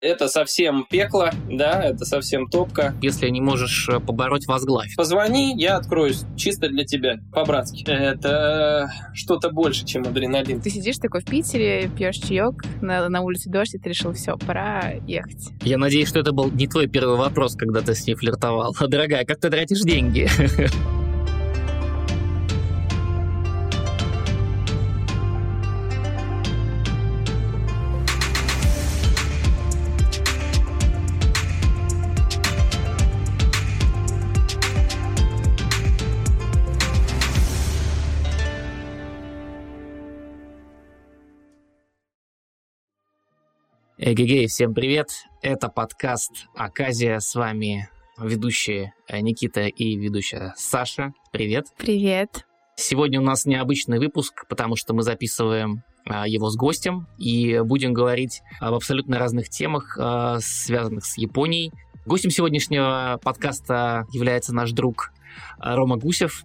Это совсем пекло, да, это совсем топка. Если не можешь э, побороть, возглавь. Позвони, я откроюсь чисто для тебя, по-братски. Это что-то больше, чем адреналин. Ты сидишь такой в Питере, пьешь чаек, на, на улице дождь, и ты решил, все, пора ехать. Я надеюсь, что это был не твой первый вопрос, когда ты с ней флиртовал. Дорогая, как ты тратишь деньги? Эгегей, всем привет! Это подкаст Аказия. С вами ведущие э, Никита и ведущая Саша. Привет! Привет! Сегодня у нас необычный выпуск, потому что мы записываем а, его с гостем и будем говорить об абсолютно разных темах, а, связанных с Японией. Гостем сегодняшнего подкаста является наш друг а, Рома Гусев,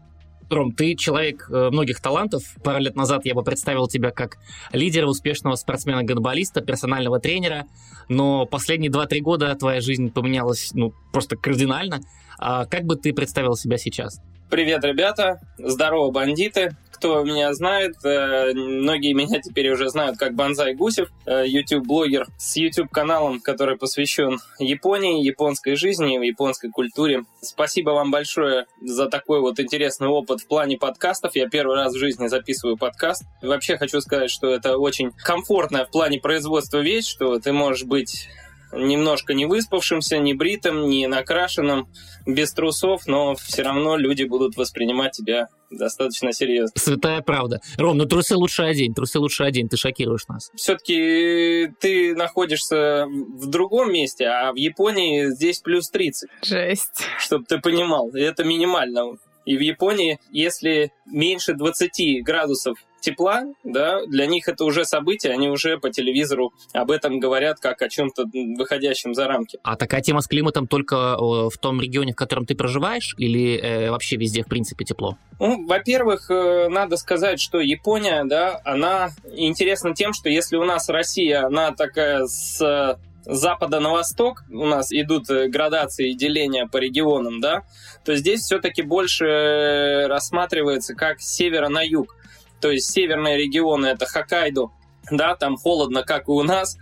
Ром, ты человек э, многих талантов. Пару лет назад я бы представил тебя как лидера успешного спортсмена-гонболиста, персонального тренера, но последние 2-3 года твоя жизнь поменялась ну, просто кардинально. А как бы ты представил себя сейчас? Привет, ребята! Здорово, бандиты! Кто меня знает, э, многие меня теперь уже знают как Банзай Гусев, э, YouTube-блогер с YouTube-каналом, который посвящен Японии, японской жизни, японской культуре. Спасибо вам большое за такой вот интересный опыт в плане подкастов. Я первый раз в жизни записываю подкаст. Вообще хочу сказать, что это очень комфортная в плане производства вещь, что ты можешь быть немножко не выспавшимся, не бритым, не накрашенным, без трусов, но все равно люди будут воспринимать тебя достаточно серьезно. Святая правда. Ром, ну трусы лучше одень, трусы лучше одень, ты шокируешь нас. Все-таки ты находишься в другом месте, а в Японии здесь плюс 30. Жесть. Чтобы ты понимал, это минимально. И в Японии, если меньше 20 градусов тепла, да, для них это уже событие, они уже по телевизору об этом говорят как о чем-то выходящем за рамки. А такая тема с климатом только в том регионе, в котором ты проживаешь, или э, вообще везде в принципе тепло? Ну, во-первых, э, надо сказать, что Япония, да, она интересна тем, что если у нас Россия, она такая с запада на восток, у нас идут э, градации и деления по регионам, да, то здесь все-таки больше рассматривается как с севера на юг. То есть северные регионы это Хоккайдо, да, там холодно, как и у нас,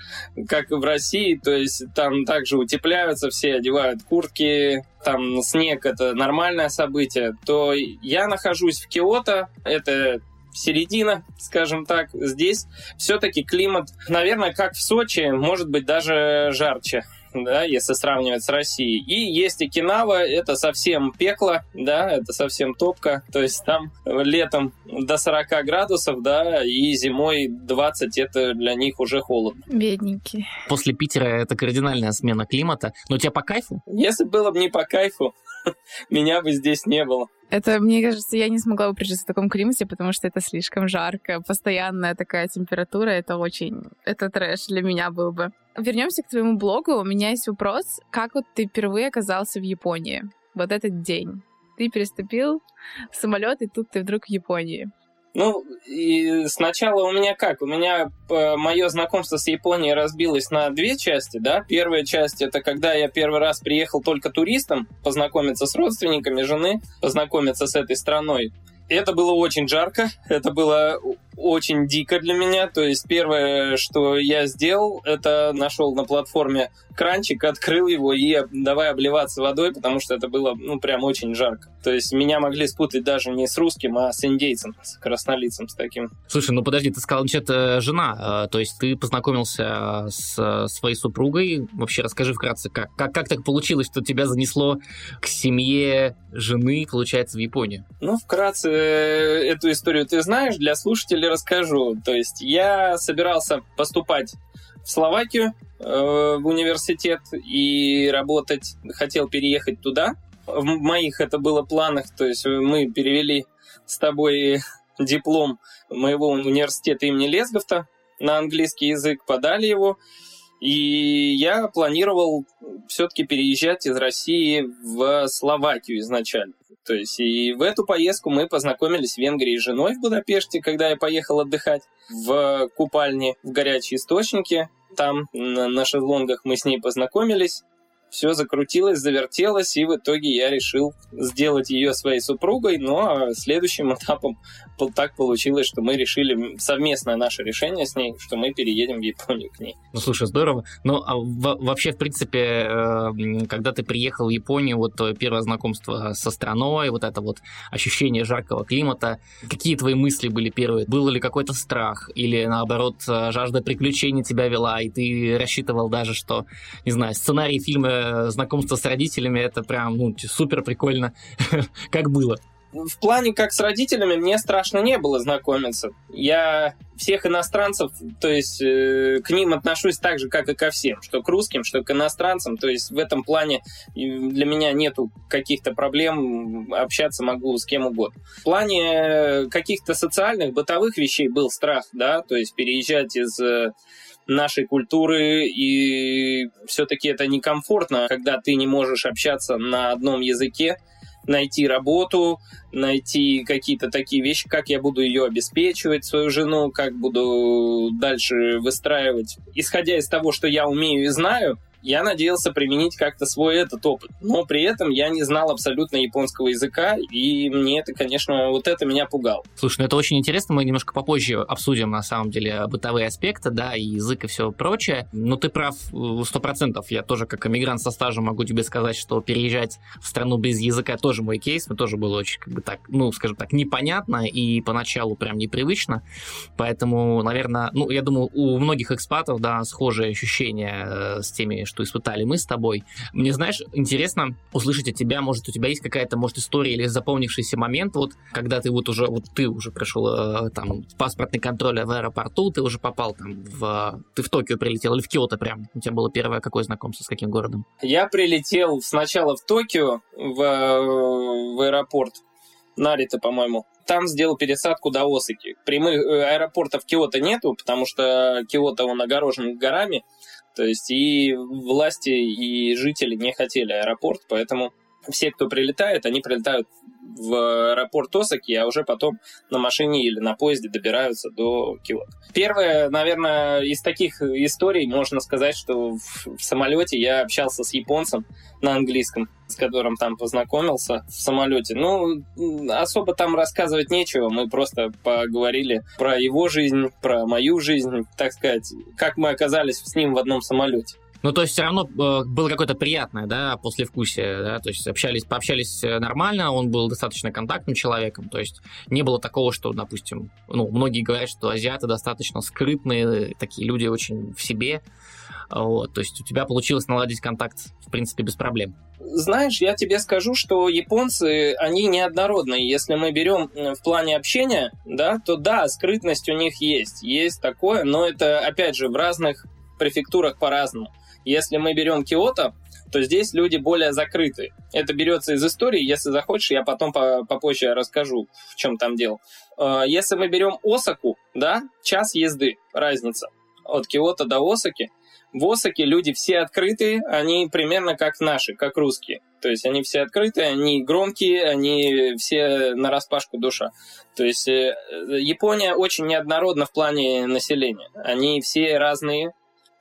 как и в России, то есть там также утепляются, все одевают куртки, там снег это нормальное событие, то я нахожусь в Киото, это середина, скажем так. Здесь все-таки климат, наверное, как в Сочи, может быть даже жарче да, если сравнивать с Россией. И есть Окинава, это совсем пекло, да, это совсем топка, то есть там летом до 40 градусов, да, и зимой 20, это для них уже холодно. Бедненькие. После Питера это кардинальная смена климата, но у тебя по кайфу? Если было бы не по кайфу, меня бы здесь не было. Это, мне кажется, я не смогла бы прижиться в таком климате, потому что это слишком жарко. Постоянная такая температура, это очень... Это трэш для меня был бы. Вернемся к твоему блогу. У меня есть вопрос. Как вот ты впервые оказался в Японии? Вот этот день. Ты переступил самолет, и тут ты вдруг в Японии. Ну, и сначала у меня как? У меня э, мое знакомство с Японией разбилось на две части, да. Первая часть — это когда я первый раз приехал только туристом, познакомиться с родственниками жены, познакомиться с этой страной. Это было очень жарко, это было очень дико для меня. То есть первое, что я сделал, это нашел на платформе кранчик, открыл его и давай обливаться водой, потому что это было, ну, прям очень жарко. То есть меня могли спутать даже не с русским, а с индейцем, с краснолицем, с таким. Слушай, ну подожди, ты сказал, значит, э, жена, э, то есть ты познакомился с э, своей супругой. Вообще расскажи вкратце, как, как, как так получилось, что тебя занесло к семье жены, получается, в Японию? Ну, вкратце эту историю ты знаешь, для слушателей расскажу. То есть я собирался поступать в Словакию, в университет и работать, хотел переехать туда. В моих это было планах, то есть мы перевели с тобой диплом моего университета имени Лесговта на английский язык, подали его, и я планировал все-таки переезжать из России в Словакию изначально. То есть и в эту поездку мы познакомились в Венгрии с женой в Будапеште, когда я поехал отдыхать в купальне в горячие источники. там на, шезлонгах мы с ней познакомились все закрутилось, завертелось, и в итоге я решил сделать ее своей супругой, но а следующим этапом так получилось, что мы решили совместное наше решение с ней, что мы переедем в Японию к ней. Ну, слушай, здорово. Ну, а вообще, в принципе, э, когда ты приехал в Японию, вот первое знакомство со страной, вот это вот ощущение жаркого климата, какие твои мысли были первые? Был ли какой-то страх? Или, наоборот, жажда приключений тебя вела, и ты рассчитывал даже, что, не знаю, сценарий фильма знакомство с родителями, это прям ну, супер прикольно, как было. В плане как с родителями мне страшно не было знакомиться. Я всех иностранцев, то есть э, к ним отношусь так же, как и ко всем, что к русским, что к иностранцам. То есть в этом плане для меня нету каких-то проблем, общаться могу с кем угодно. В плане каких-то социальных, бытовых вещей был страх, да, то есть переезжать из э, нашей культуры, и все-таки это некомфортно, когда ты не можешь общаться на одном языке, найти работу, найти какие-то такие вещи, как я буду ее обеспечивать, свою жену, как буду дальше выстраивать. Исходя из того, что я умею и знаю, я надеялся применить как-то свой этот опыт. Но при этом я не знал абсолютно японского языка, и мне это, конечно, вот это меня пугало. Слушай, ну это очень интересно, мы немножко попозже обсудим, на самом деле, бытовые аспекты, да, и язык и все прочее. Но ты прав сто процентов. Я тоже, как иммигрант со стажем, могу тебе сказать, что переезжать в страну без языка тоже мой кейс, мне тоже было очень, как бы так, ну, скажем так, непонятно и поначалу прям непривычно. Поэтому, наверное, ну, я думаю, у многих экспатов, да, схожие ощущения э, с теми, что испытали мы с тобой. Мне, знаешь, интересно услышать от тебя, может, у тебя есть какая-то, может, история или запомнившийся момент, вот, когда ты вот уже, вот ты уже пришел э, там паспортный контроль в аэропорту, ты уже попал там в... Ты в Токио прилетел или в Киото прям? У тебя было первое какое знакомство с каким городом? Я прилетел сначала в Токио, в, в аэропорт, Нарита, по-моему. Там сделал пересадку до Осаки. Прямых э, аэропортов Киото нету, потому что Киото он огорожен горами. То есть и власти, и жители не хотели аэропорт, поэтому все, кто прилетает, они прилетают в аэропорт Осаки, а уже потом на машине или на поезде добираются до Киото. Первое, наверное, из таких историй можно сказать, что в, в самолете я общался с японцем на английском, с которым там познакомился в самолете. Ну, особо там рассказывать нечего, мы просто поговорили про его жизнь, про мою жизнь, так сказать, как мы оказались с ним в одном самолете. Ну, то есть все равно э, было какое-то приятное, да, послевкусие, да, то есть общались, пообщались э, нормально, он был достаточно контактным человеком, то есть не было такого, что, допустим, ну, многие говорят, что азиаты достаточно скрытные, такие люди очень в себе, вот, то есть у тебя получилось наладить контакт, в принципе, без проблем. Знаешь, я тебе скажу, что японцы, они неоднородные. Если мы берем в плане общения, да, то да, скрытность у них есть. Есть такое, но это, опять же, в разных префектурах по-разному. Если мы берем Киото, то здесь люди более закрыты. Это берется из истории. Если захочешь, я потом попозже расскажу, в чем там дело. А, если мы берем Осаку, да, час езды, разница от Киото до Осаки. В Осаке люди все открытые, они примерно как наши, как русские. То есть они все открытые, они громкие, они все на распашку душа. То есть э, Япония очень неоднородна в плане населения. Они все разные,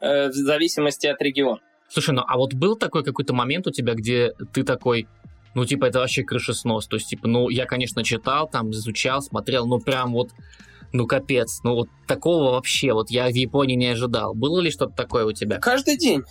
Э, в зависимости от региона. Слушай, ну а вот был такой какой-то момент у тебя, где ты такой, ну типа это вообще крышеснос, то есть типа, ну я, конечно, читал, там изучал, смотрел, ну прям вот ну капец, ну вот такого вообще вот я в Японии не ожидал. Было ли что-то такое у тебя? Каждый день.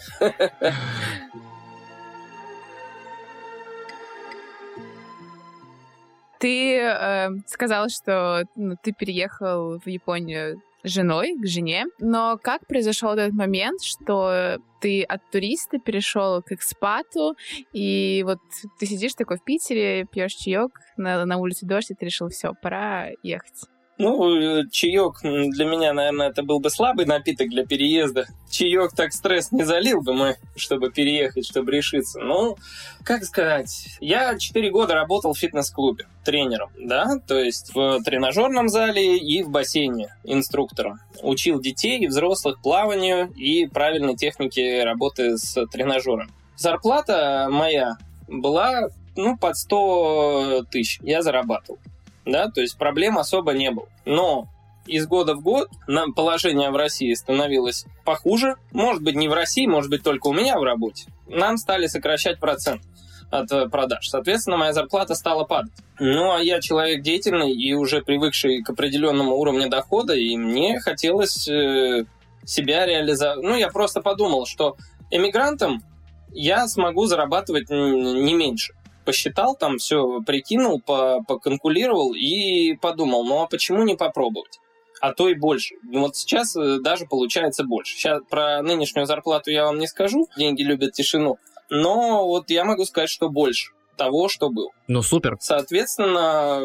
Ты э, сказал, что ну, ты переехал в Японию женой, к жене. Но как произошел этот момент, что ты от туриста перешел к экспату, и вот ты сидишь такой в Питере, пьешь чаек, на, на улице дождь, и ты решил, все, пора ехать. Ну, чаек для меня, наверное, это был бы слабый напиток для переезда. Чаек так стресс не залил бы мы, чтобы переехать, чтобы решиться. Ну, как сказать, я 4 года работал в фитнес-клубе тренером, да, то есть в тренажерном зале и в бассейне инструктором. Учил детей и взрослых плаванию и правильной технике работы с тренажером. Зарплата моя была, ну, под 100 тысяч я зарабатывал да, то есть проблем особо не было. Но из года в год нам положение в России становилось похуже. Может быть, не в России, может быть, только у меня в работе. Нам стали сокращать процент от э, продаж. Соответственно, моя зарплата стала падать. Ну, а я человек деятельный и уже привыкший к определенному уровню дохода, и мне хотелось э, себя реализовать. Ну, я просто подумал, что эмигрантам я смогу зарабатывать не меньше. Посчитал там все, прикинул, поконкулировал и подумал, ну а почему не попробовать? а то и больше. Вот сейчас э, даже получается больше. Сейчас про нынешнюю зарплату я вам не скажу, деньги любят тишину, но вот я могу сказать, что больше того, что был. Ну, супер. Соответственно,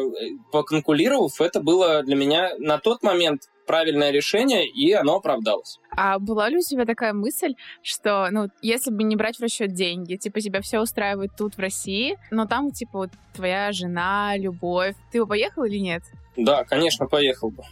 поконкурировав, это было для меня на тот момент правильное решение, и оно оправдалось. А была ли у тебя такая мысль, что, ну, если бы не брать в расчет деньги, типа, тебя все устраивает тут, в России, но там, типа, вот твоя жена, любовь, ты бы поехал или нет? Да, конечно, поехал бы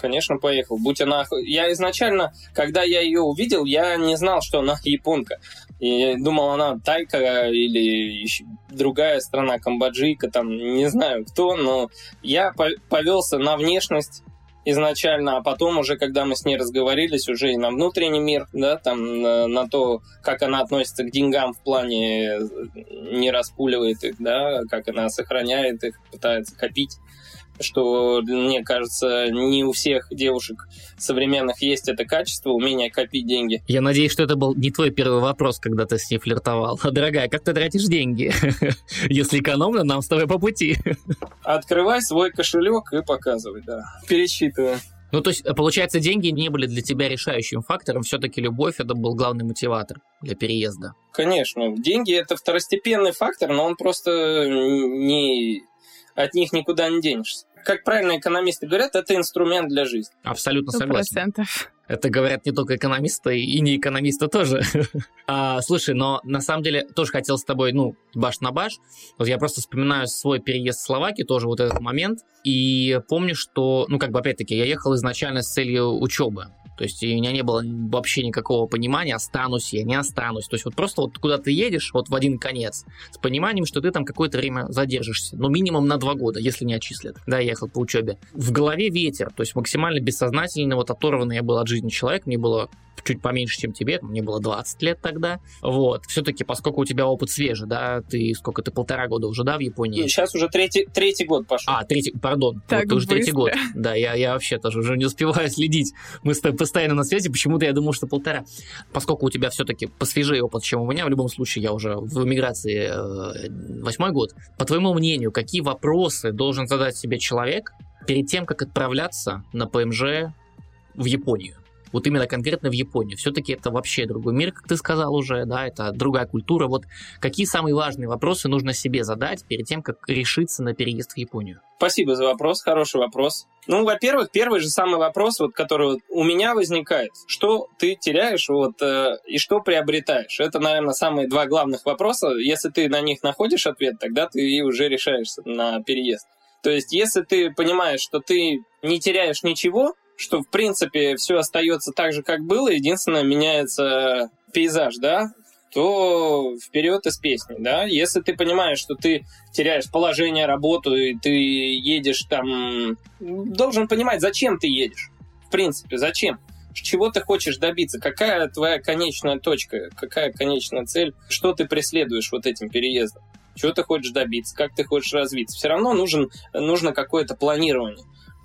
конечно, поехал. Будь она... Я изначально, когда я ее увидел, я не знал, что она японка. И думал, она тайка или другая страна, камбоджийка, там, не знаю кто, но я повелся на внешность изначально, а потом уже, когда мы с ней разговорились, уже и на внутренний мир, да, там, на, на то, как она относится к деньгам в плане не распуливает их, да, как она сохраняет их, пытается копить что, мне кажется, не у всех девушек современных есть это качество, умение копить деньги. Я надеюсь, что это был не твой первый вопрос, когда ты с ней флиртовал. Дорогая, как ты тратишь деньги? Если экономно, нам с тобой по пути. Открывай свой кошелек и показывай, да. Пересчитывай. Ну, то есть, получается, деньги не были для тебя решающим фактором, все-таки любовь это был главный мотиватор для переезда. Конечно, деньги это второстепенный фактор, но он просто не от них никуда не денешься как правильно экономисты говорят, это инструмент для жизни. Абсолютно согласен. Это говорят не только экономисты, и не экономисты тоже. а, слушай, но на самом деле тоже хотел с тобой, ну, баш на баш. Вот я просто вспоминаю свой переезд в Словакию, тоже вот этот момент. И помню, что, ну, как бы опять-таки, я ехал изначально с целью учебы. То есть у меня не было вообще никакого понимания, останусь я, не останусь. То есть вот просто вот куда ты едешь, вот в один конец, с пониманием, что ты там какое-то время задержишься. Ну, минимум на два года, если не отчислят. Да, я ехал по учебе. В голове ветер, то есть максимально бессознательный, вот оторванный я был от жизни человек. Мне было чуть поменьше, чем тебе, мне было 20 лет тогда. Вот. Все-таки, поскольку у тебя опыт свежий, да, ты сколько, ты полтора года уже, да, в Японии? Сейчас уже третий, третий год пошел. А, третий, пардон. Так вот, ты уже третий год. Да, я, я вообще тоже уже не успеваю следить. Мы с тобой постоянно на связи, почему-то я думал, что полтора. Поскольку у тебя все-таки посвежее опыт, чем у меня, в любом случае я уже в эмиграции э, восьмой год. По твоему мнению, какие вопросы должен задать себе человек перед тем, как отправляться на ПМЖ в Японию? Вот именно конкретно в Японии. Все-таки это вообще другой мир, как ты сказал уже, да, это другая культура. Вот какие самые важные вопросы нужно себе задать перед тем, как решиться на переезд в Японию? Спасибо за вопрос, хороший вопрос. Ну, во-первых, первый же самый вопрос, вот, который у меня возникает, что ты теряешь вот, э, и что приобретаешь? Это, наверное, самые два главных вопроса. Если ты на них находишь ответ, тогда ты и уже решаешься на переезд. То есть, если ты понимаешь, что ты не теряешь ничего, что, в принципе, все остается так же, как было, единственное, меняется пейзаж, да, то вперед из песни, да. Если ты понимаешь, что ты теряешь положение, работу, и ты едешь там... Должен понимать, зачем ты едешь. В принципе, зачем? Чего ты хочешь добиться? Какая твоя конечная точка? Какая конечная цель? Что ты преследуешь вот этим переездом? Чего ты хочешь добиться? Как ты хочешь развиться? Все равно нужен, нужно какое-то планирование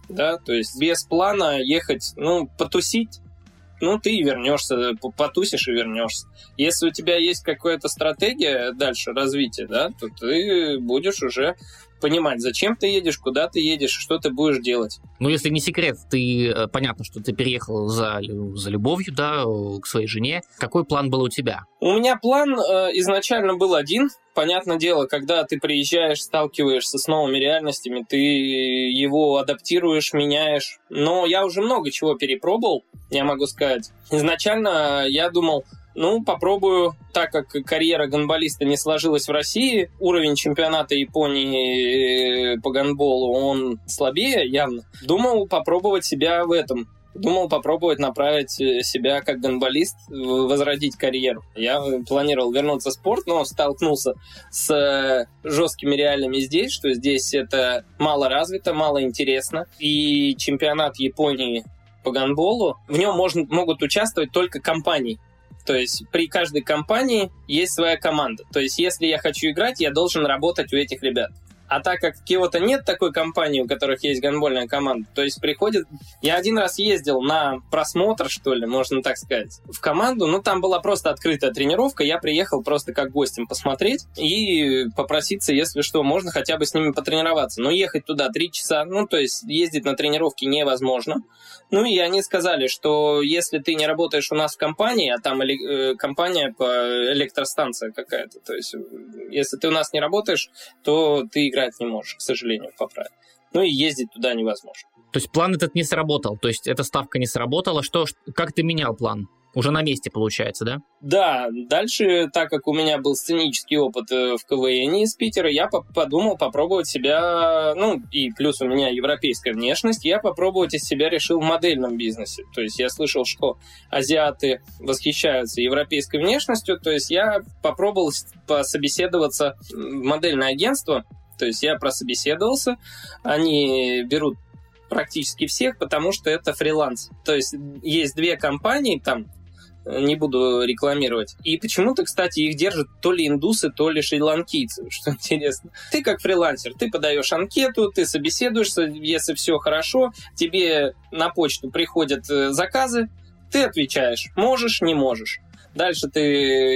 да, то есть без плана ехать, ну, потусить, ну, ты и вернешься, потусишь и вернешься. Если у тебя есть какая-то стратегия дальше развития, да, то ты будешь уже понимать, зачем ты едешь, куда ты едешь, что ты будешь делать. Ну, если не секрет, ты, э, понятно, что ты переехал за, за любовью, да, к своей жене. Какой план был у тебя? У меня план э, изначально был один. Понятное дело, когда ты приезжаешь, сталкиваешься с новыми реальностями, ты его адаптируешь, меняешь. Но я уже много чего перепробовал, я могу сказать. Изначально я думал, ну, попробую, так как карьера гонболиста не сложилась в России, уровень чемпионата Японии э, по гонболу, он слабее явно. Думал попробовать себя в этом думал попробовать направить э, себя как гонболист, возродить карьеру. Я планировал вернуться в спорт, но столкнулся с э, жесткими реалиями здесь, что здесь это мало развито, мало интересно. И чемпионат Японии по гонболу, в нем можно, могут участвовать только компании. То есть при каждой компании есть своя команда. То есть если я хочу играть, я должен работать у этих ребят. А так как Киото нет такой компании, у которых есть гонбольная команда, то есть приходит... Я один раз ездил на просмотр, что ли, можно так сказать, в команду, ну там была просто открытая тренировка, я приехал просто как гостем посмотреть и попроситься, если что, можно хотя бы с ними потренироваться. Но ехать туда три часа, ну то есть ездить на тренировки невозможно. Ну и они сказали, что если ты не работаешь у нас в компании, а там э, компания по электростанция какая-то, то есть если ты у нас не работаешь, то ты играть не можешь, к сожалению, по правилам. Ну и ездить туда невозможно. То есть план этот не сработал, то есть эта ставка не сработала. Что, как ты менял план? Уже на месте, получается, да? Да, дальше, так как у меня был сценический опыт э, в КВН из Питера, я подумал попробовать себя, ну, и плюс у меня европейская внешность, я попробовать из себя решил в модельном бизнесе. То есть я слышал, что азиаты восхищаются европейской внешностью, то есть я попробовал пособеседоваться в модельное агентство, то есть я прособеседовался, они берут практически всех, потому что это фриланс. То есть есть две компании, там не буду рекламировать. И почему-то, кстати, их держат то ли индусы, то ли шри-ланкийцы, что интересно. Ты как фрилансер, ты подаешь анкету, ты собеседуешься, если все хорошо, тебе на почту приходят э, заказы, ты отвечаешь, можешь, не можешь. Дальше ты,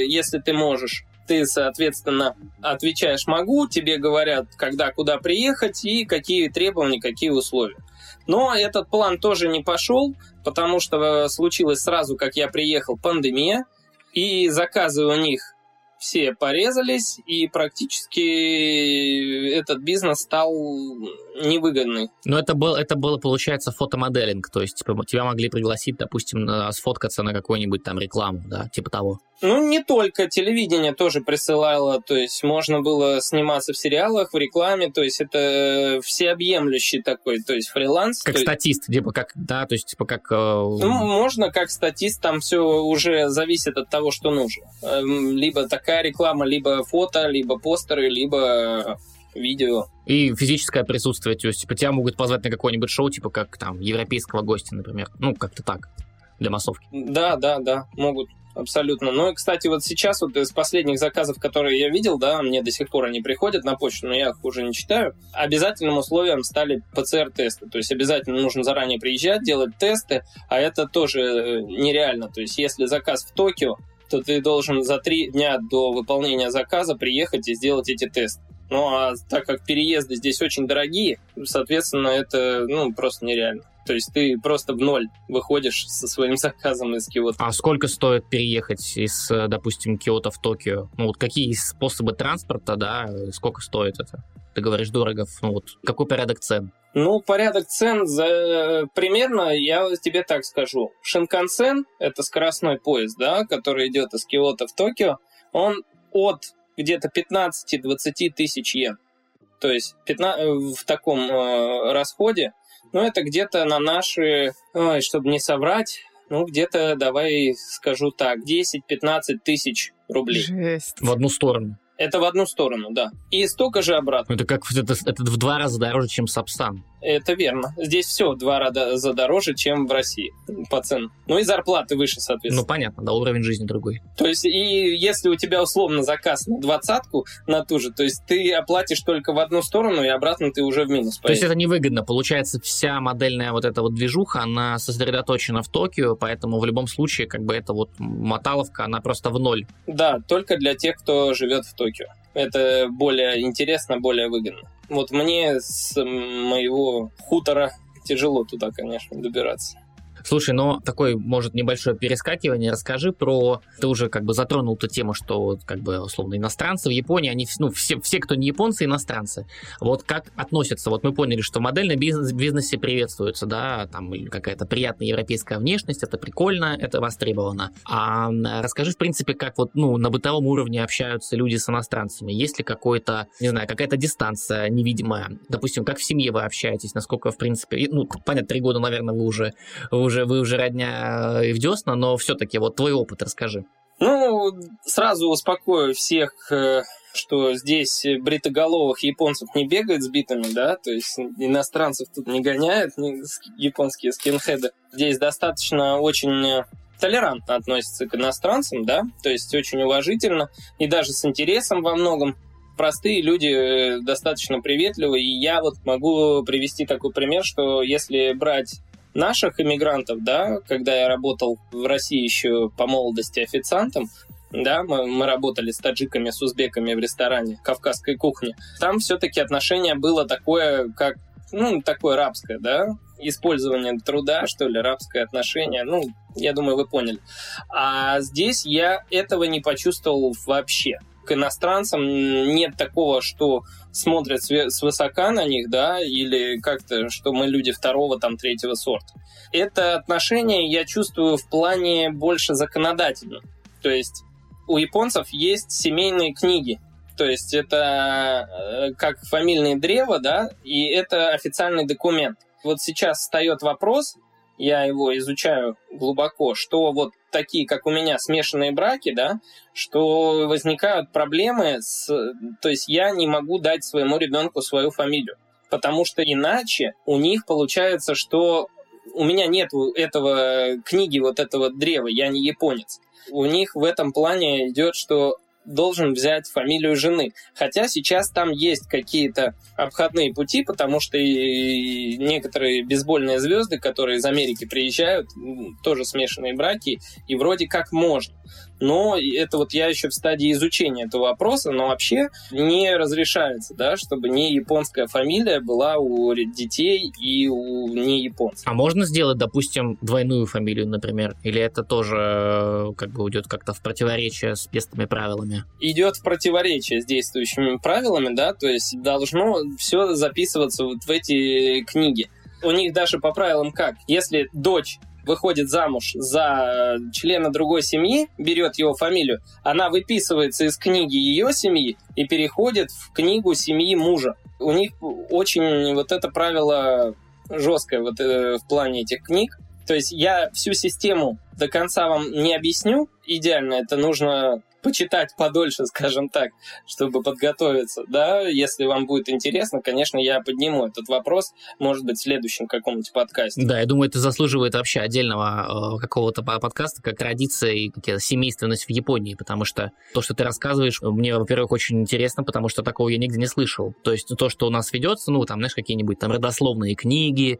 если ты можешь, ты, соответственно, отвечаешь «могу», тебе говорят, когда, куда приехать и какие требования, какие условия. Но этот план тоже не пошел, потому что случилось сразу, как я приехал, пандемия, и заказы у них все порезались, и практически этот бизнес стал невыгодный. Но это, был, это было, получается, фотомоделинг, то есть типа, тебя могли пригласить, допустим, на, сфоткаться на какую-нибудь там рекламу, да, типа того. Ну, не только телевидение тоже присылало, то есть можно было сниматься в сериалах, в рекламе, то есть это всеобъемлющий такой, то есть фриланс. Как статист, типа как, да, то есть типа как... Э... Ну, можно как статист, там все уже зависит от того, что нужно. Эм, либо такая реклама, либо фото, либо постеры, либо видео. И физическое присутствие, то есть типа тебя могут позвать на какое-нибудь шоу, типа как там европейского гостя, например. Ну, как-то так для массовки. Да, да, да, могут абсолютно. Ну и, кстати, вот сейчас вот из последних заказов, которые я видел, да, мне до сих пор они приходят на почту, но я их уже не читаю, обязательным условием стали ПЦР-тесты. То есть обязательно нужно заранее приезжать, делать тесты, а это тоже э, нереально. То есть если заказ в Токио, то ты должен за три дня до выполнения заказа приехать и сделать эти тесты. Ну а так как переезды здесь очень дорогие, соответственно, это ну, просто нереально. То есть ты просто в ноль выходишь со своим заказом из Киота. А сколько стоит переехать из, допустим, Киота в Токио? Ну вот какие способы транспорта, да, сколько стоит это? Ты говоришь дорого, ну вот какой порядок цен? Ну, порядок цен за примерно, я тебе так скажу. Шинкансен — это скоростной поезд, да, который идет из Киота в Токио. Он от где-то 15-20 тысяч йен. То есть 15, в таком э, расходе ну, это где-то на наши, ой, чтобы не соврать, ну, где-то, давай скажу так, 10-15 тысяч рублей. Жесть. В одну сторону. Это в одну сторону, да. И столько же обратно. Это как это, это в два раза дороже, чем Сапсан. Это верно. Здесь все в два раза дороже, чем в России по ценам. Ну и зарплаты выше, соответственно. Ну понятно, да, уровень жизни другой. То есть, и если у тебя условно заказ на двадцатку, на ту же, то есть ты оплатишь только в одну сторону, и обратно ты уже в минус. Поедешь. То есть это невыгодно. Получается, вся модельная вот эта вот движуха, она сосредоточена в Токио, поэтому в любом случае, как бы эта вот моталовка, она просто в ноль. Да, только для тех, кто живет в Токио. Это более интересно, более выгодно. Вот мне с моего хутора тяжело туда, конечно, добираться. Слушай, но такой, может, небольшое перескакивание. Расскажи про... Ты уже как бы затронул эту тему, что как бы условно иностранцы в Японии, они, ну, все, все, кто не японцы, иностранцы. Вот как относятся? Вот мы поняли, что модельный бизнес, бизнесе приветствуется, да, там какая-то приятная европейская внешность, это прикольно, это востребовано. А расскажи, в принципе, как вот, ну, на бытовом уровне общаются люди с иностранцами. Есть ли какой-то, не знаю, какая-то дистанция невидимая? Допустим, как в семье вы общаетесь, насколько, в принципе, ну, понятно, три года, наверное, вы уже, вы уже, вы уже родня и в десна, но все-таки вот твой опыт расскажи. Ну, сразу успокою всех, э, что здесь бритоголовых японцев не бегают с битами, да, то есть иностранцев тут не гоняют, не японские скинхеды. Здесь достаточно очень толерантно относятся к иностранцам, да, то есть очень уважительно и даже с интересом во многом. Простые люди э, достаточно приветливы, и я вот могу привести такой пример, что если брать наших иммигрантов, да, когда я работал в России еще по молодости официантом, да, мы, мы работали с таджиками, с узбеками в ресторане кавказской кухни. Там все-таки отношение было такое, как, ну, такое рабское, да, использование труда, что ли, рабское отношение, ну, я думаю, вы поняли. А здесь я этого не почувствовал вообще. К иностранцам нет такого, что смотрят свысока на них, да, или как-то, что мы люди второго, там, третьего сорта. Это отношение я чувствую в плане больше законодательно. То есть у японцев есть семейные книги, то есть это э, как фамильное древо, да, и это официальный документ. Вот сейчас встает вопрос, я его изучаю глубоко, что вот такие, как у меня, смешанные браки, да, что возникают проблемы с... То есть я не могу дать своему ребенку свою фамилию, потому что иначе у них получается, что у меня нет этого книги, вот этого древа, я не японец. У них в этом плане идет, что должен взять фамилию жены. Хотя сейчас там есть какие-то обходные пути, потому что и некоторые бейсбольные звезды, которые из Америки приезжают, тоже смешанные браки, и вроде как можно но это вот я еще в стадии изучения этого вопроса, но вообще не разрешается, да, чтобы не японская фамилия была у детей и у не японцев. А можно сделать, допустим, двойную фамилию, например? Или это тоже э, как бы уйдет как-то в противоречие с местными правилами? Идет в противоречие с действующими правилами, да, то есть должно все записываться вот в эти книги. У них даже по правилам как? Если дочь выходит замуж за члена другой семьи, берет его фамилию, она выписывается из книги ее семьи и переходит в книгу семьи мужа. У них очень вот это правило жесткое вот э, в плане этих книг. То есть я всю систему до конца вам не объясню. Идеально это нужно почитать подольше, скажем так, чтобы подготовиться, да, если вам будет интересно, конечно, я подниму этот вопрос, может быть, в следующем каком-нибудь подкасте. Да, я думаю, это заслуживает вообще отдельного э, какого-то подкаста, как традиция и какая-то семейственность в Японии, потому что то, что ты рассказываешь, мне, во-первых, очень интересно, потому что такого я нигде не слышал. То есть то, что у нас ведется, ну, там, знаешь, какие-нибудь там родословные книги,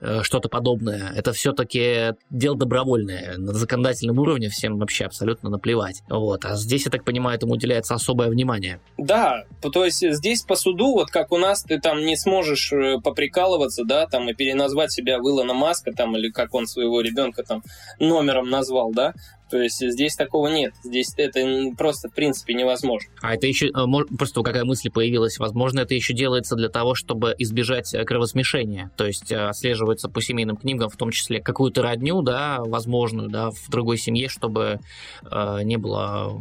э, что-то подобное, это все-таки дело добровольное. На законодательном уровне всем вообще абсолютно наплевать. Вот. А здесь, я так понимаю, этому уделяется особое внимание. Да, то есть здесь по суду, вот как у нас, ты там не сможешь э, поприкалываться, да, там и переназвать себя в Илона Маска, там, или как он своего ребенка там номером назвал, да, то есть здесь такого нет. Здесь это просто в принципе невозможно. А это еще э, просто какая мысль появилась? Возможно, это еще делается для того, чтобы избежать э, кровосмешения. То есть э, отслеживается по семейным книгам, в том числе какую-то родню, да, возможную, да, в другой семье, чтобы э, не было,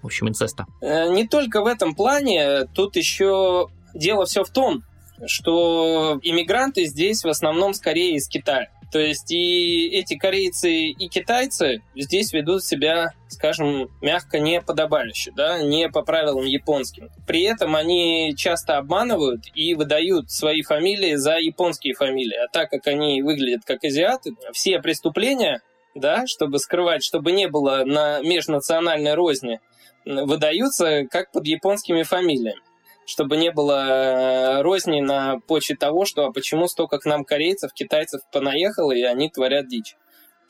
в общем, инцеста. Не только в этом плане. Тут еще дело все в том, что иммигранты здесь в основном скорее из Китая. То есть и эти корейцы и китайцы здесь ведут себя, скажем, мягко неподобающе, да, не по правилам японским. При этом они часто обманывают и выдают свои фамилии за японские фамилии. А так как они выглядят как азиаты, все преступления, да, чтобы скрывать, чтобы не было на межнациональной розни, выдаются как под японскими фамилиями чтобы не было э, розни на почве того, что а почему столько к нам корейцев, китайцев понаехало, и они творят дичь.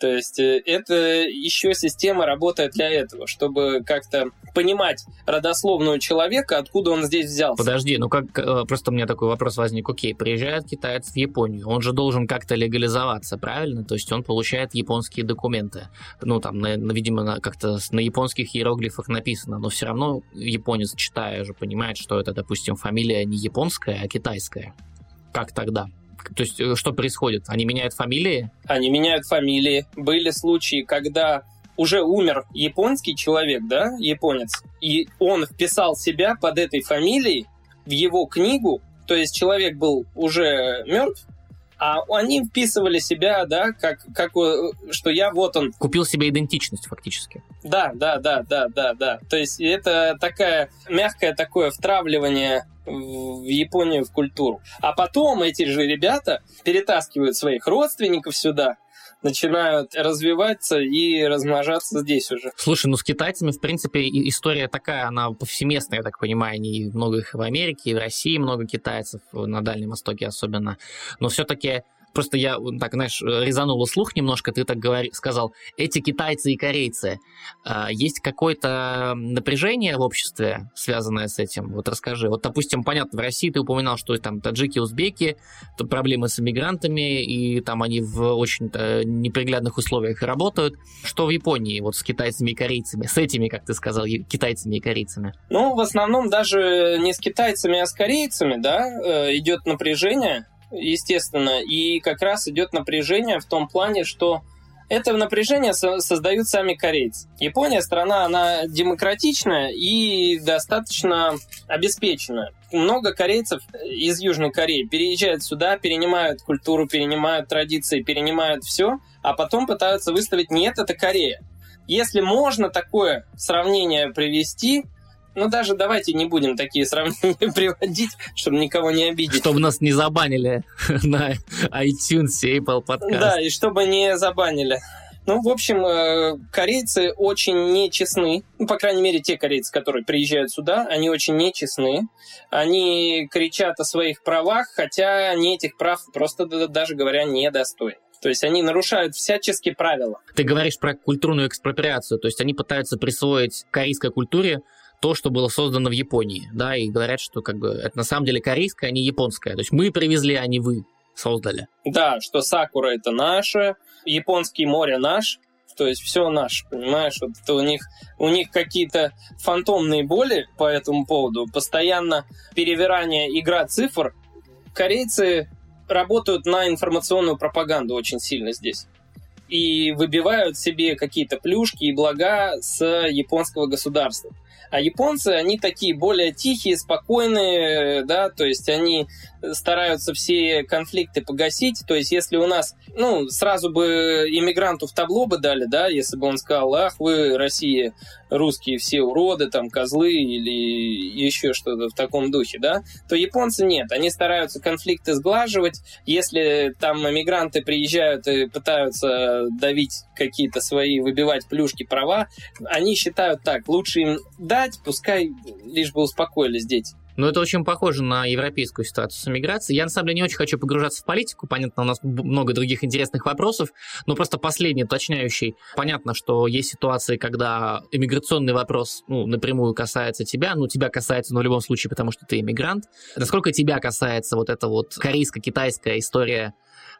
То есть э, это еще система работает для этого, чтобы как-то понимать родословную человека, откуда он здесь взялся. Подожди, ну как э, просто у меня такой вопрос возник. Окей, приезжает китаец в Японию, он же должен как-то легализоваться, правильно? То есть он получает японские документы. Ну там, на, видимо, как-то на японских иероглифах написано, но все равно японец, читая же, понимает, что это, допустим, фамилия не японская, а китайская. Как тогда? То есть э, что происходит? Они меняют фамилии? Они меняют фамилии. Были случаи, когда уже умер японский человек, да, японец, и он вписал себя под этой фамилией в его книгу, то есть человек был уже мертв, А они вписывали себя, да, как, как что я вот он. Купил себе идентичность фактически. Да, да, да, да, да, да. То есть это такая мягкое такое втравливание в Японию, в культуру. А потом эти же ребята перетаскивают своих родственников сюда, начинают развиваться и размножаться здесь уже. Слушай, ну с китайцами, в принципе, история такая, она повсеместная, я так понимаю, они много их в Америке, и в России много китайцев, на Дальнем Востоке особенно. Но все-таки Просто я, так, знаешь, резанула слух немножко, ты так говори, сказал, эти китайцы и корейцы, а, есть какое-то напряжение в обществе, связанное с этим? Вот расскажи. Вот, допустим, понятно, в России ты упоминал, что там таджики, узбеки, тут проблемы с иммигрантами, и там они в очень неприглядных условиях работают. Что в Японии вот с китайцами и корейцами? С этими, как ты сказал, китайцами и корейцами? Ну, в основном даже не с китайцами, а с корейцами, да, э, идет напряжение естественно. И как раз идет напряжение в том плане, что это напряжение создают сами корейцы. Япония страна, она демократичная и достаточно обеспеченная. Много корейцев из Южной Кореи переезжают сюда, перенимают культуру, перенимают традиции, перенимают все, а потом пытаются выставить «нет, это Корея». Если можно такое сравнение привести, ну, даже давайте не будем такие сравнения приводить, чтобы никого не обидеть. Чтобы нас не забанили на iTunes и Apple Podcast. Да, и чтобы не забанили. Ну, в общем, э, корейцы очень нечестны. Ну, по крайней мере, те корейцы, которые приезжают сюда, они очень нечестны. Они кричат о своих правах, хотя они этих прав, просто даже говоря, недостойны. То есть они нарушают всяческие правила. Ты говоришь про культурную экспроприацию, то есть они пытаются присвоить корейской культуре то, что было создано в Японии, да, и говорят, что как бы это на самом деле корейское, а не японское. То есть мы привезли, а не вы создали. Да, что Сакура это наше, японский море наш, то есть все наше, понимаешь? Вот это у них, у них какие-то фантомные боли по этому поводу, постоянно перевирание игра цифр. Корейцы работают на информационную пропаганду очень сильно здесь и выбивают себе какие-то плюшки и блага с японского государства. А японцы, они такие более тихие, спокойные, да, то есть они стараются все конфликты погасить. То есть если у нас, ну, сразу бы иммигранту в табло бы дали, да, если бы он сказал, ах, вы, Россия, русские все уроды, там, козлы или еще что-то в таком духе, да, то японцы нет. Они стараются конфликты сглаживать. Если там иммигранты приезжают и пытаются давить какие-то свои, выбивать плюшки, права, они считают так, лучше им дать, пускай лишь бы успокоились дети. Ну, это очень похоже на европейскую ситуацию с иммиграцией. Я, на самом деле, не очень хочу погружаться в политику. Понятно, у нас много других интересных вопросов. Но просто последний, уточняющий. Понятно, что есть ситуации, когда иммиграционный вопрос ну, напрямую касается тебя. Ну, тебя касается, но в любом случае, потому что ты иммигрант. Насколько тебя касается вот эта вот корейско-китайская история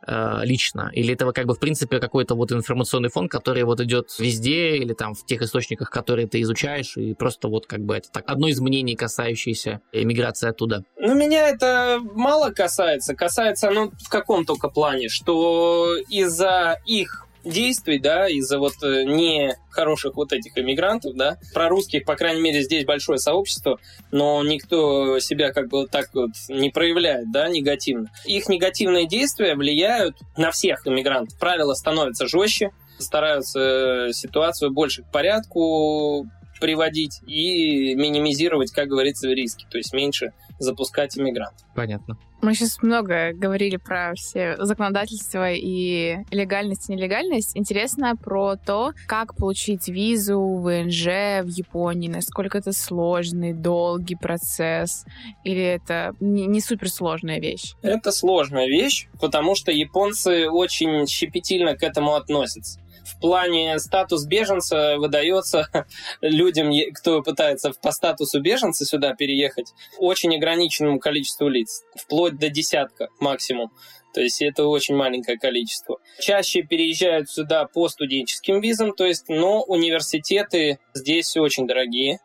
э, лично? Или это как бы в принципе какой-то вот информационный фон, который вот идет везде или там в тех источниках, которые ты изучаешь, и просто вот как бы это так одно из мнений, касающееся эмиграции оттуда? Ну, меня это мало касается. Касается оно в каком только плане, что из-за их действий, да, из-за вот э, не хороших вот этих иммигрантов, да, про русских, по крайней мере, здесь большое сообщество, но никто себя как бы так вот не проявляет, да, негативно. Их негативные действия влияют на всех иммигрантов. Правила становятся жестче, стараются э, ситуацию больше к порядку приводить и минимизировать, как говорится, риски, то есть меньше запускать иммигрантов. Понятно. Мы сейчас много говорили про все законодательства и легальность и нелегальность. Интересно про то, как получить визу, ВНЖ в Японии, насколько это сложный, долгий процесс, или это не, не суперсложная вещь? Это сложная вещь, потому что японцы очень щепетильно к этому относятся в плане статус беженца выдается людям, кто пытается по статусу беженца сюда переехать, очень ограниченному количеству лиц, вплоть до десятка максимум. То есть это очень маленькое количество. Чаще переезжают сюда по студенческим визам, то есть, но университеты здесь очень дорогие.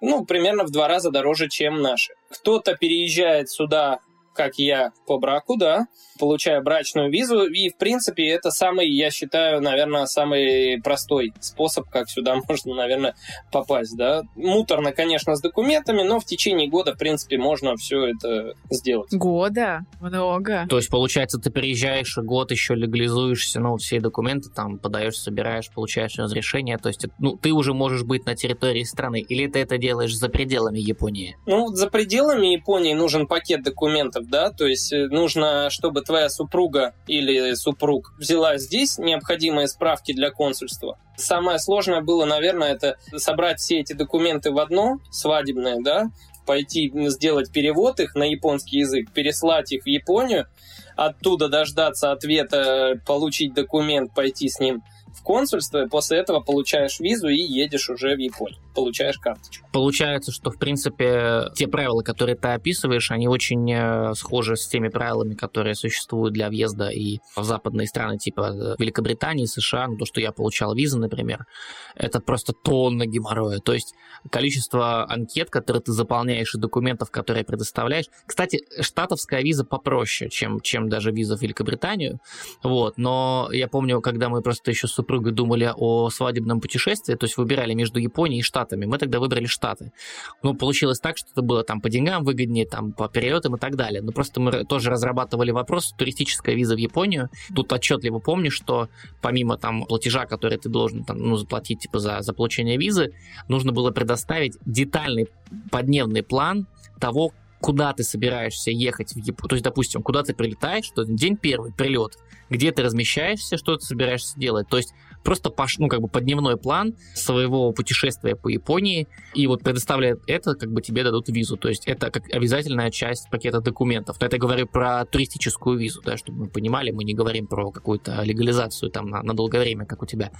Ну, примерно в два раза дороже, чем наши. Кто-то переезжает сюда как я по браку, да, получаю брачную визу, и, в принципе, это самый, я считаю, наверное, самый простой способ, как сюда можно, наверное, попасть, да. Муторно, конечно, с документами, но в течение года, в принципе, можно все это сделать. Года? Много. То есть, получается, ты приезжаешь, год еще легализуешься, ну, все документы там подаешь, собираешь, получаешь разрешение, то есть, ну, ты уже можешь быть на территории страны, или ты это делаешь за пределами Японии? Ну, за пределами Японии нужен пакет документов, да, то есть э, нужно, чтобы твоя супруга или супруг взяла здесь необходимые справки для консульства. Самое сложное было, наверное, это собрать все эти документы в одно, свадебное, да, пойти сделать перевод их на японский язык, переслать их в Японию, оттуда дождаться ответа, получить документ, пойти с ним в консульство, и после этого получаешь визу и едешь уже в Японию. Получаешь карточку. Получается, что, в принципе, те правила, которые ты описываешь, они очень э, схожи с теми правилами, которые существуют для въезда и в западные страны, типа э, Великобритании, США, ну, то, что я получал визы, например, это просто тонна геморроя. То есть количество анкет, которые ты заполняешь, и документов, которые предоставляешь. Кстати, штатовская виза попроще, чем, чем даже виза в Великобританию. Вот. Но я помню, когда мы просто еще с супругой думали о свадебном путешествии, то есть выбирали между Японией и Штатами. Мы тогда выбрали Штаты. Ну, получилось так, что это было там по деньгам выгоднее, там по перелетам и так далее. Но просто мы тоже разрабатывали вопрос, туристическая виза в Японию. Тут отчетливо помню, что помимо там платежа, который ты должен там, ну, заплатить типа за, за получение визы, нужно было предоставить детальный подневный план того, куда ты собираешься ехать в Японию. То есть, допустим, куда ты прилетаешь, что день первый, прилет, где ты размещаешься, что ты собираешься делать. То есть просто по, ну, как бы по дневной план своего путешествия по Японии, и вот предоставляя это, как бы тебе дадут визу. То есть это как обязательная часть пакета документов. Но это я говорю про туристическую визу, да, чтобы мы понимали, мы не говорим про какую-то легализацию там на, на долгое время, как у тебя.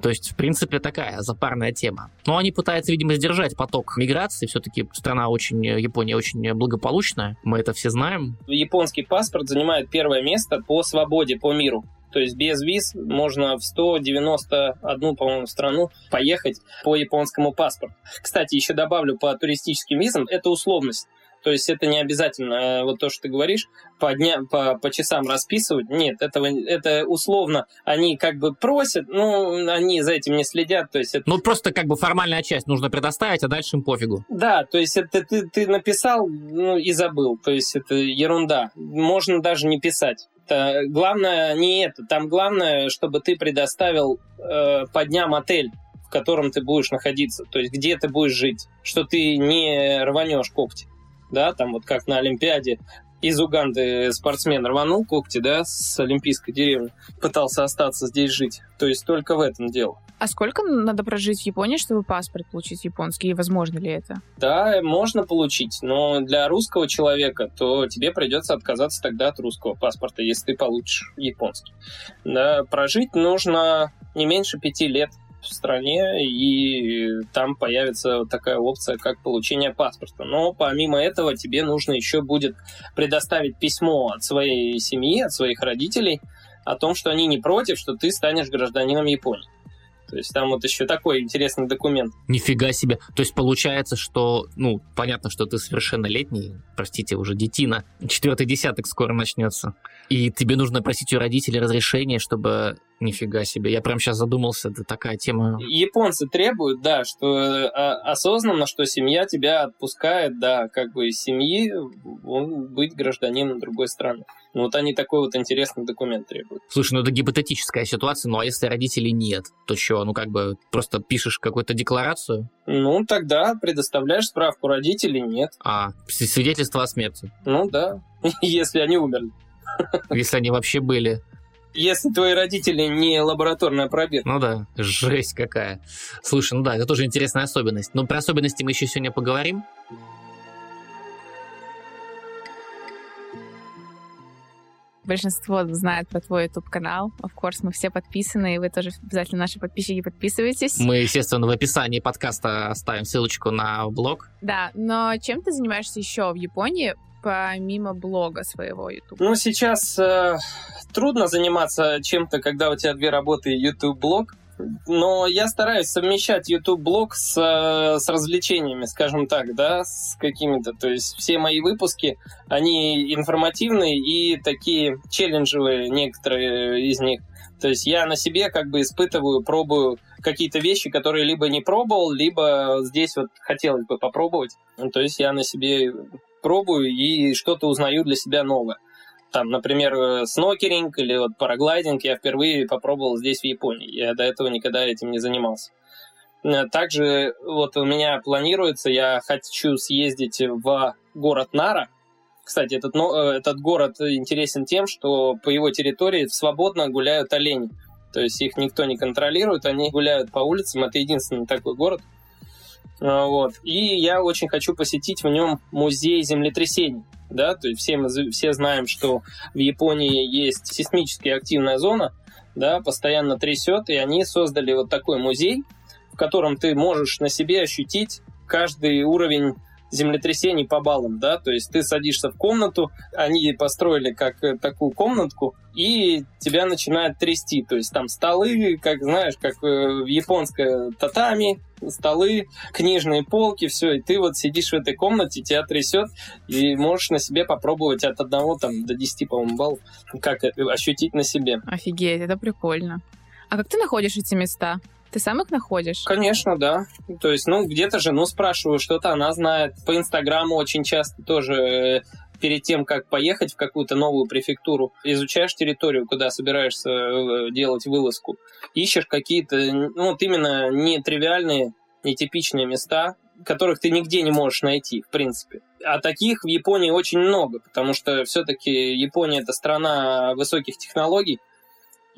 То есть, в принципе, такая запарная тема. Но они пытаются, видимо, сдержать поток миграции. Все-таки страна очень, Япония очень благополучная, мы это все знаем. Японский паспорт занимает первое место по свободе по миру. То есть без виз можно в 191, по-моему, страну поехать по японскому паспорту. Кстати, еще добавлю по туристическим визам, это условность. То есть это не обязательно, э, вот то, что ты говоришь, по, дня, по, по часам расписывать. Нет, этого, это условно. Они как бы просят, ну, они за этим не следят. То есть это... Ну, просто как бы формальная часть нужно предоставить, а дальше им пофигу. Да, то есть это ты, ты написал ну, и забыл. То есть это ерунда. Можно даже не писать. Это, главное не это. Там главное, чтобы ты предоставил э, по дням отель в котором ты будешь находиться, то есть где ты будешь жить, что ты не рванешь когти. Да, там вот как на Олимпиаде из Уганды спортсмен рванул когти, да, с Олимпийской деревни, пытался остаться здесь жить. То есть только в этом дело. А сколько надо прожить в Японии, чтобы паспорт получить японский? И возможно ли это? Да, можно получить, но для русского человека, то тебе придется отказаться тогда от русского паспорта, если ты получишь японский. Да, прожить нужно не меньше пяти лет в стране, и там появится такая опция, как получение паспорта. Но помимо этого тебе нужно еще будет предоставить письмо от своей семьи, от своих родителей о том, что они не против, что ты станешь гражданином Японии. То есть там вот еще такой интересный документ. Нифига себе. То есть получается, что, ну, понятно, что ты совершеннолетний, простите, уже детина, четвертый десяток скоро начнется, и тебе нужно просить у родителей разрешения, чтобы Нифига себе, я прям сейчас задумался, это такая тема. Японцы требуют, да, что а, осознанно, что семья тебя отпускает, да, как бы из семьи быть гражданином другой страны. Ну вот они такой вот интересный документ требуют. Слушай, ну это гипотетическая ситуация, ну а если родителей нет, то что, ну как бы просто пишешь какую-то декларацию? Ну тогда предоставляешь справку родителей, нет. А, свидетельство о смерти? Ну да, если они умерли. Если они вообще были. Если твои родители не лабораторная проверка. Ну да, жесть какая. Слушай, ну да, это тоже интересная особенность. Но про особенности мы еще сегодня поговорим. Большинство знает про твой YouTube-канал. Of course, мы все подписаны, и вы тоже обязательно наши подписчики подписывайтесь. Мы, естественно, в описании подкаста оставим ссылочку на блог. Да, но чем ты занимаешься еще в Японии? Помимо блога своего YouTube? Ну, сейчас э, трудно заниматься чем-то, когда у тебя две работы YouTube-блог. Но я стараюсь совмещать YouTube-блог с, э, с развлечениями, скажем так, да, с какими-то. То есть все мои выпуски, они информативные и такие челленджевые, некоторые из них. То есть я на себе как бы испытываю, пробую какие-то вещи, которые либо не пробовал, либо здесь вот хотелось бы попробовать. Ну, то есть я на себе пробую и что-то узнаю для себя новое. Там, например, э, снокеринг или вот параглайдинг я впервые попробовал здесь, в Японии. Я до этого никогда этим не занимался. Э, также вот у меня планируется, я хочу съездить в город Нара. Кстати, этот, ну, этот город интересен тем, что по его территории свободно гуляют олени. То есть их никто не контролирует, они гуляют по улицам. Это единственный такой город. Вот. И я очень хочу посетить в нем музей землетрясений да, то есть все мы все знаем, что в Японии есть сейсмически активная зона, да, постоянно трясет, и они создали вот такой музей, в котором ты можешь на себе ощутить каждый уровень землетрясений по баллам, да, то есть ты садишься в комнату, они построили как э, такую комнатку, и тебя начинает трясти, то есть там столы, как знаешь, как э, в японской татами, столы, книжные полки, все, и ты вот сидишь в этой комнате, тебя трясет, и можешь на себе попробовать от одного там до 10, по-моему, баллов, как ощутить на себе. Офигеть, это прикольно. А как ты находишь эти места? Ты сам их находишь? Конечно, да. То есть, ну, где-то жену спрашиваю, что-то она знает. По Инстаграму очень часто тоже э, перед тем, как поехать в какую-то новую префектуру, изучаешь территорию, куда собираешься э, делать вылазку, ищешь какие-то, ну, вот именно нетривиальные, нетипичные места, которых ты нигде не можешь найти, в принципе. А таких в Японии очень много, потому что все-таки Япония это страна высоких технологий,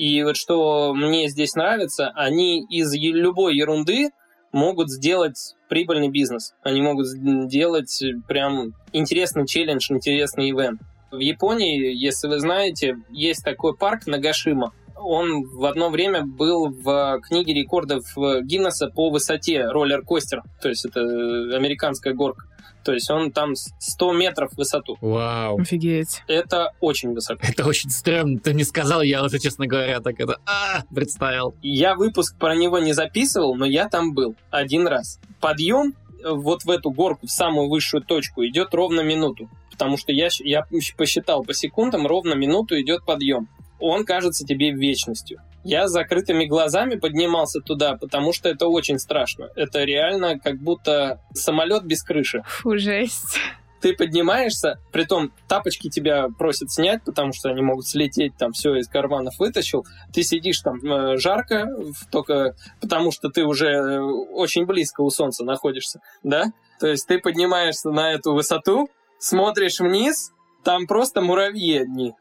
и вот что мне здесь нравится, они из любой ерунды могут сделать прибыльный бизнес. Они могут сделать прям интересный челлендж, интересный ивент. В Японии, если вы знаете, есть такой парк Нагашима. Он в одно время был в книге рекордов Гиннесса по высоте роллер-костер. То есть это американская горка. То есть он там 100 метров в высоту. Вау. Офигеть. Это очень высоко. Это очень стрёмно. Ты не сказал, я уже, честно говоря, так это а, представил. Я выпуск про него не записывал, но я там был один раз. Подъем вот в эту горку, в самую высшую точку, идет ровно минуту. Потому что я, я посчитал по секундам, ровно минуту идет подъем. Он кажется тебе вечностью. Я с закрытыми глазами поднимался туда, потому что это очень страшно. Это реально как будто самолет без крыши. Фу, жесть. Ты поднимаешься, притом тапочки тебя просят снять, потому что они могут слететь, там все из карманов вытащил. Ты сидишь там э, жарко, только потому что ты уже э, очень близко у солнца находишься, да? То есть ты поднимаешься на эту высоту, смотришь вниз, там просто муравьи одни.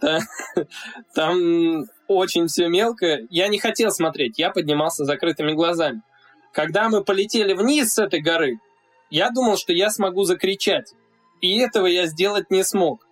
Там очень все мелко. Я не хотел смотреть, я поднимался закрытыми глазами. Когда мы полетели вниз с этой горы, я думал, что я смогу закричать. И этого я сделать не смог.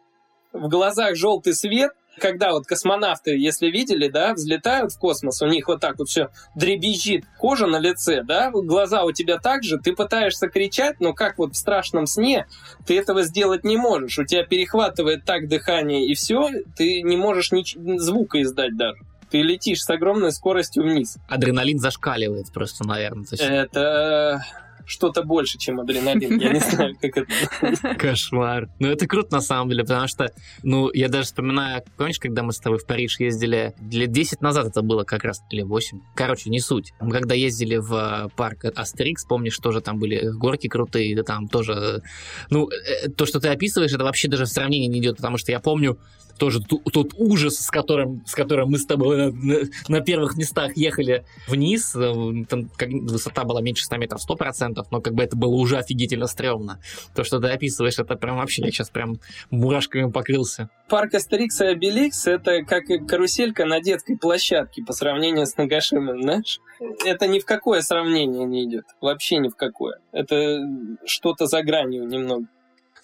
В глазах желтый свет — когда вот космонавты, если видели, да, взлетают в космос, у них вот так вот все дребезжит, кожа на лице, да, глаза у тебя так же, ты пытаешься кричать, но как вот в страшном сне, ты этого сделать не можешь. У тебя перехватывает так дыхание и все, ты не можешь ни звука издать даже ты летишь с огромной скоростью вниз. Адреналин зашкаливает просто, наверное. Это что-то больше, чем адреналин. Я не знаю, как это. Кошмар. Ну, это круто, на самом деле, потому что, ну, я даже вспоминаю, помнишь, когда мы с тобой в Париж ездили, лет 10 назад это было как раз, или 8. Короче, не суть. Мы когда ездили в э, парк Астерикс, помнишь, тоже там были горки крутые, да там тоже... Ну, э, то, что ты описываешь, это вообще даже в сравнении не идет, потому что я помню, тоже тот ужас, с которым, с которым мы с тобой на, на, на первых местах ехали вниз, э, там как, высота была меньше 100 метров 100%, но как бы это было уже офигительно стрёмно. То, что ты описываешь, это прям вообще, я сейчас прям мурашками покрылся. Парк Астерикс и Обеликс — это как каруселька на детской площадке по сравнению с Нагашимом, знаешь? Это ни в какое сравнение не идет. Вообще ни в какое. Это что-то за гранью немного.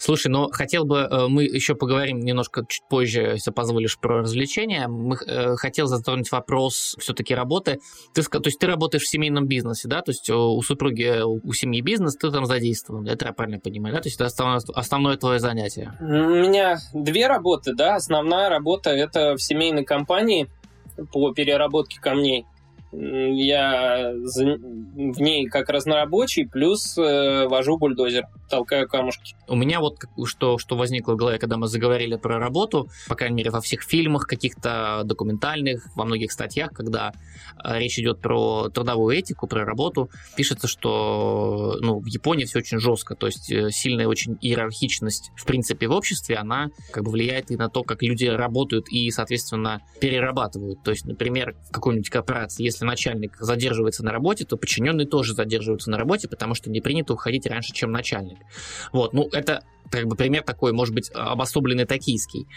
Слушай, но хотел бы, э, мы еще поговорим немножко чуть позже, если позволишь, про развлечения. Мы э, хотел затронуть вопрос все-таки работы. Ты, то есть ты работаешь в семейном бизнесе, да? То есть у супруги, у семьи бизнес, ты там задействован, это я правильно понимаю, да? То есть это основное, основное твое занятие. У меня две работы, да. Основная работа – это в семейной компании по переработке камней. Я в ней как разнорабочий, плюс э, вожу бульдозер, толкаю камушки. У меня вот что, что возникло в голове, когда мы заговорили про работу, по крайней мере, во всех фильмах, каких-то документальных, во многих статьях, когда э, речь идет про трудовую этику, про работу, пишется, что ну, в Японии все очень жестко, то есть э, сильная очень иерархичность, в принципе, в обществе, она как бы влияет и на то, как люди работают и, соответственно, перерабатывают. То есть, например, в какой-нибудь корпорации, если начальник задерживается на работе, то подчиненные тоже задерживаются на работе, потому что не принято уходить раньше, чем начальник. Вот, ну, это как бы пример такой, может быть, обособленный токийский.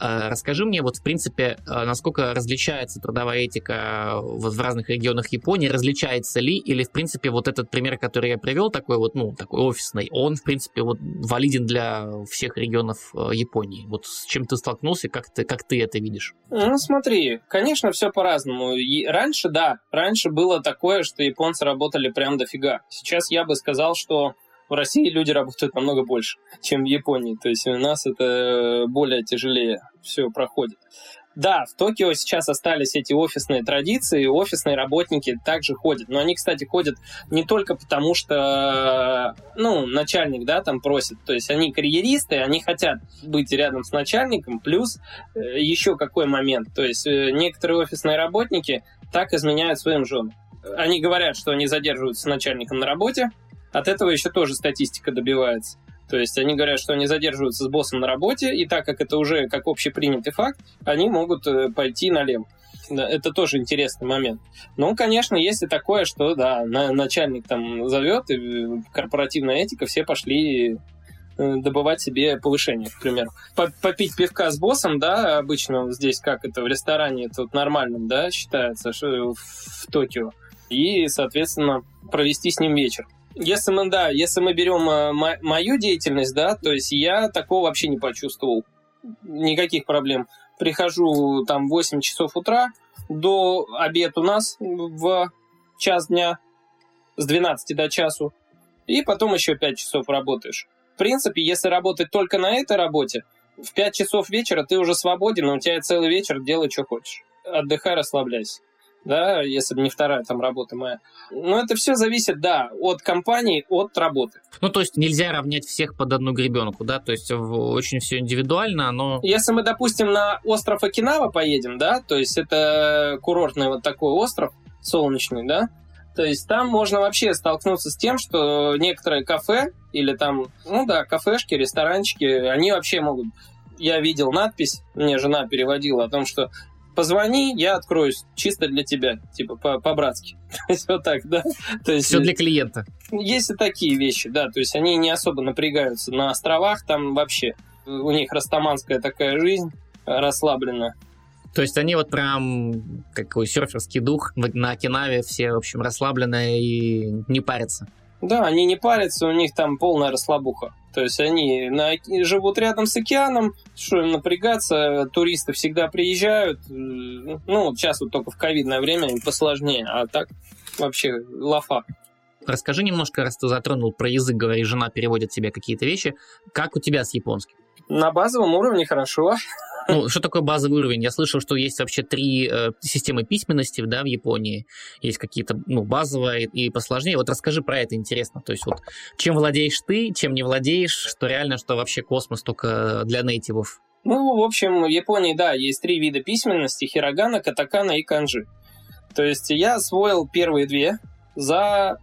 Э, расскажи мне, вот, в принципе, э, насколько различается трудовая этика вот в разных регионах Японии, различается ли, или, в принципе, вот этот пример, который я привел, такой вот, ну, такой офисный, он, в принципе, вот валиден для всех регионов э, Японии. Вот с чем ты столкнулся, как ты, как ты это видишь? Ну, смотри, конечно, все по-разному. Раньше, да, раньше было такое, что японцы работали прям дофига. Сейчас я бы сказал, что в России люди работают намного больше, чем в Японии. То есть у нас это более тяжелее все проходит. Да, в Токио сейчас остались эти офисные традиции, офисные работники также ходят. Но они, кстати, ходят не только потому, что, ну, начальник, да, там просит. То есть они карьеристы, они хотят быть рядом с начальником. Плюс э, еще какой момент. То есть э, некоторые офисные работники так изменяют своим женам. Они говорят, что они задерживаются с начальником на работе, от этого еще тоже статистика добивается. То есть они говорят, что они задерживаются с боссом на работе, и так как это уже как общепринятый факт, они могут э, пойти налево. Это тоже интересный момент. Ну, конечно, если такое, что, да, начальник там зовет, и корпоративная этика, все пошли э, добывать себе повышение, к примеру. Попить пивка с боссом, да, обычно здесь как это в ресторане тут нормальным, да, считается что в Токио. И, соответственно, провести с ним вечер. Если мы, да, если мы берем э, мою деятельность, да, то есть я такого вообще не почувствовал. Никаких проблем. Прихожу там в 8 часов утра, до обед у нас в час дня, с 12 до часу, и потом еще 5 часов работаешь. В принципе, если работать только на этой работе, в 5 часов вечера ты уже свободен, у тебя целый вечер делай, что хочешь. Отдыхай, расслабляйся да, если бы не вторая там работа моя. Но это все зависит, да, от компании, от работы. Ну, то есть нельзя равнять всех под одну гребенку, да, то есть очень все индивидуально, но... Если мы, допустим, на остров Окинава поедем, да, то есть это курортный вот такой остров, солнечный, да, то есть там можно вообще столкнуться с тем, что некоторые кафе или там, ну да, кафешки, ресторанчики, они вообще могут я видел надпись, мне жена переводила о том, что позвони, я откроюсь чисто для тебя, типа по-братски. То есть вот так, да. То есть, Все для клиента. Есть и такие вещи, да. То есть они не особо напрягаются. На островах там вообще у них растаманская такая жизнь расслабленная. То есть они вот прям какой серферский дух на Окинаве все, в общем, расслабленные и не парятся. Да, они не парятся, у них там полная расслабуха. То есть они на, живут рядом с океаном, что им напрягаться, туристы всегда приезжают. Ну, сейчас вот только в ковидное время им посложнее, а так вообще лафа. Расскажи немножко, раз ты затронул про язык, говоришь, жена переводит тебе какие-то вещи. Как у тебя с японским? На базовом уровне хорошо. Ну, что такое базовый уровень? Я слышал, что есть вообще три э, системы письменности да, в Японии. Есть какие-то ну, базовые и посложнее. Вот расскажи про это, интересно. То есть вот чем владеешь ты, чем не владеешь, что реально, что вообще космос только для нейтивов. Ну, в общем, в Японии, да, есть три вида письменности. Хирогана, катакана и канжи. То есть я освоил первые две за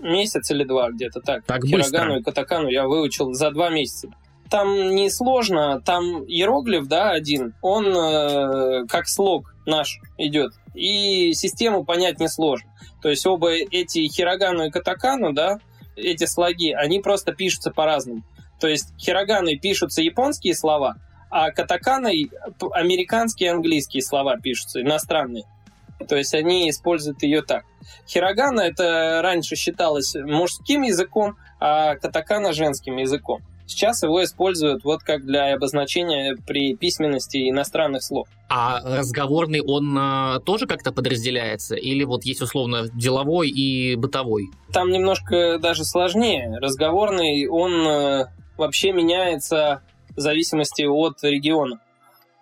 месяц или два где-то так. Так Хирогану быстро. и катакану я выучил за два месяца там не сложно, там иероглиф, да, один, он э, как слог наш идет, и систему понять несложно. То есть оба эти хирогану и катакану, да, эти слоги, они просто пишутся по-разному. То есть хироганой пишутся японские слова, а катаканой американские и английские слова пишутся, иностранные. То есть они используют ее так. Хирогана это раньше считалось мужским языком, а катакана женским языком. Сейчас его используют вот как для обозначения при письменности иностранных слов. А разговорный он а, тоже как-то подразделяется? Или вот есть условно деловой и бытовой? Там немножко даже сложнее. Разговорный, он а, вообще меняется в зависимости от региона.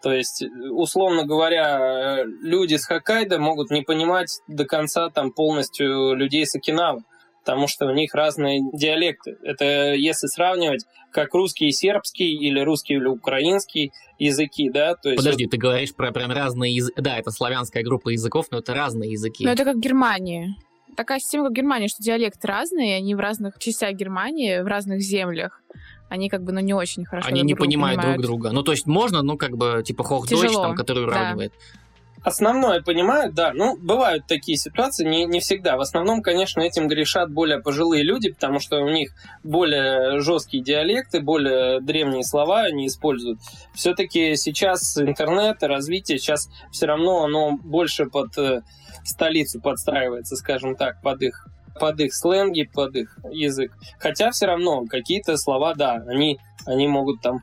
То есть, условно говоря, люди с Хоккайдо могут не понимать до конца там полностью людей с Окинавы, потому что у них разные диалекты. Это если сравнивать как русский и сербский или русский или украинский языки, да? То есть Подожди, вот... ты говоришь про прям разные языки. Да, это славянская группа языков, но это разные языки. Но это как Германия. Такая система, как Германия, что диалекты разные, они в разных частях Германии, в разных землях они как бы, ну, не очень хорошо Они не понимают, понимают друг друга. Ну, то есть можно, ну, как бы, типа Хохдойч, там, который уравнивает. Да. Основное понимают, да. Ну, бывают такие ситуации, не, не всегда. В основном, конечно, этим грешат более пожилые люди, потому что у них более жесткие диалекты, более древние слова они используют. Все-таки сейчас интернет развитие, сейчас все равно оно больше под э, столицу подстраивается, скажем так, под их под их сленги, под их язык. Хотя все равно какие-то слова, да, они, они могут там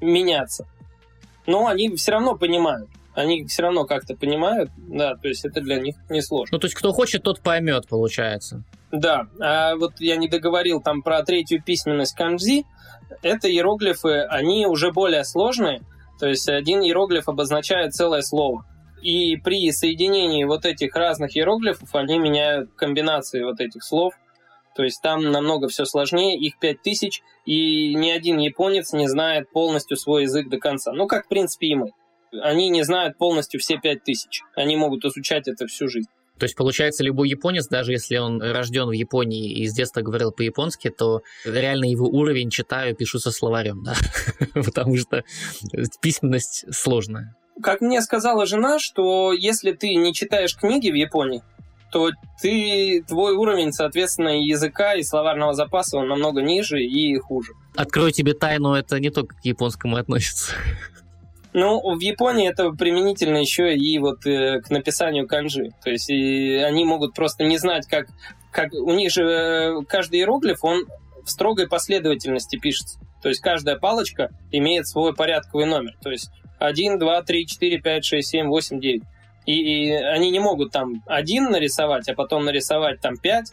меняться. Но они все равно понимают. Они все равно как-то понимают, да, то есть это для них не сложно. Ну, то есть кто хочет, тот поймет, получается. Да, а вот я не договорил там про третью письменность канжи. Это иероглифы, они уже более сложные, то есть один иероглиф обозначает целое слово. И при соединении вот этих разных иероглифов они меняют комбинации вот этих слов. То есть там намного все сложнее, их 5000, и ни один японец не знает полностью свой язык до конца. Ну, как, в принципе, и мы. Они не знают полностью все 5000. Они могут изучать это всю жизнь. То есть, получается, любой японец, даже если он рожден в Японии и с детства говорил по-японски, то реально его уровень читаю, пишу со словарем, да? Потому что письменность сложная как мне сказала жена, что если ты не читаешь книги в Японии, то ты, твой уровень, соответственно, языка и словарного запаса, он намного ниже и хуже. Открою тебе тайну, это не только к японскому относится. Ну, в Японии это применительно еще и вот э, к написанию канжи. То есть и они могут просто не знать, как, как... У них же э, каждый иероглиф, он в строгой последовательности пишется. То есть каждая палочка имеет свой порядковый номер. То есть 1, 2, 3, 4, 5, 6, 7, 8, 9. И, и они не могут там один нарисовать, а потом нарисовать там 5,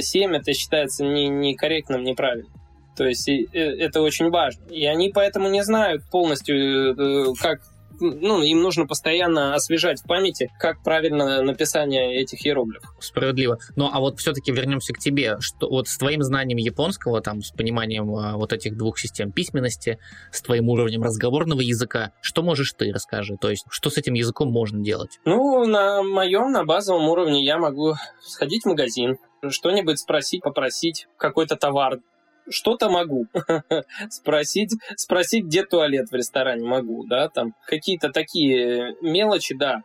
7, э, это считается не, некорректным, неправильным. То есть э, это очень важно. И они поэтому не знают полностью, э, как ну, им нужно постоянно освежать в памяти, как правильно написание этих иероглифов. Справедливо. Ну, а вот все-таки вернемся к тебе. Что, вот с твоим знанием японского, там, с пониманием вот этих двух систем письменности, с твоим уровнем разговорного языка, что можешь ты, расскажи? То есть, что с этим языком можно делать? Ну, на моем, на базовом уровне я могу сходить в магазин, что-нибудь спросить, попросить, какой-то товар что-то могу. спросить, спросить, где туалет в ресторане могу, да, там какие-то такие мелочи, да.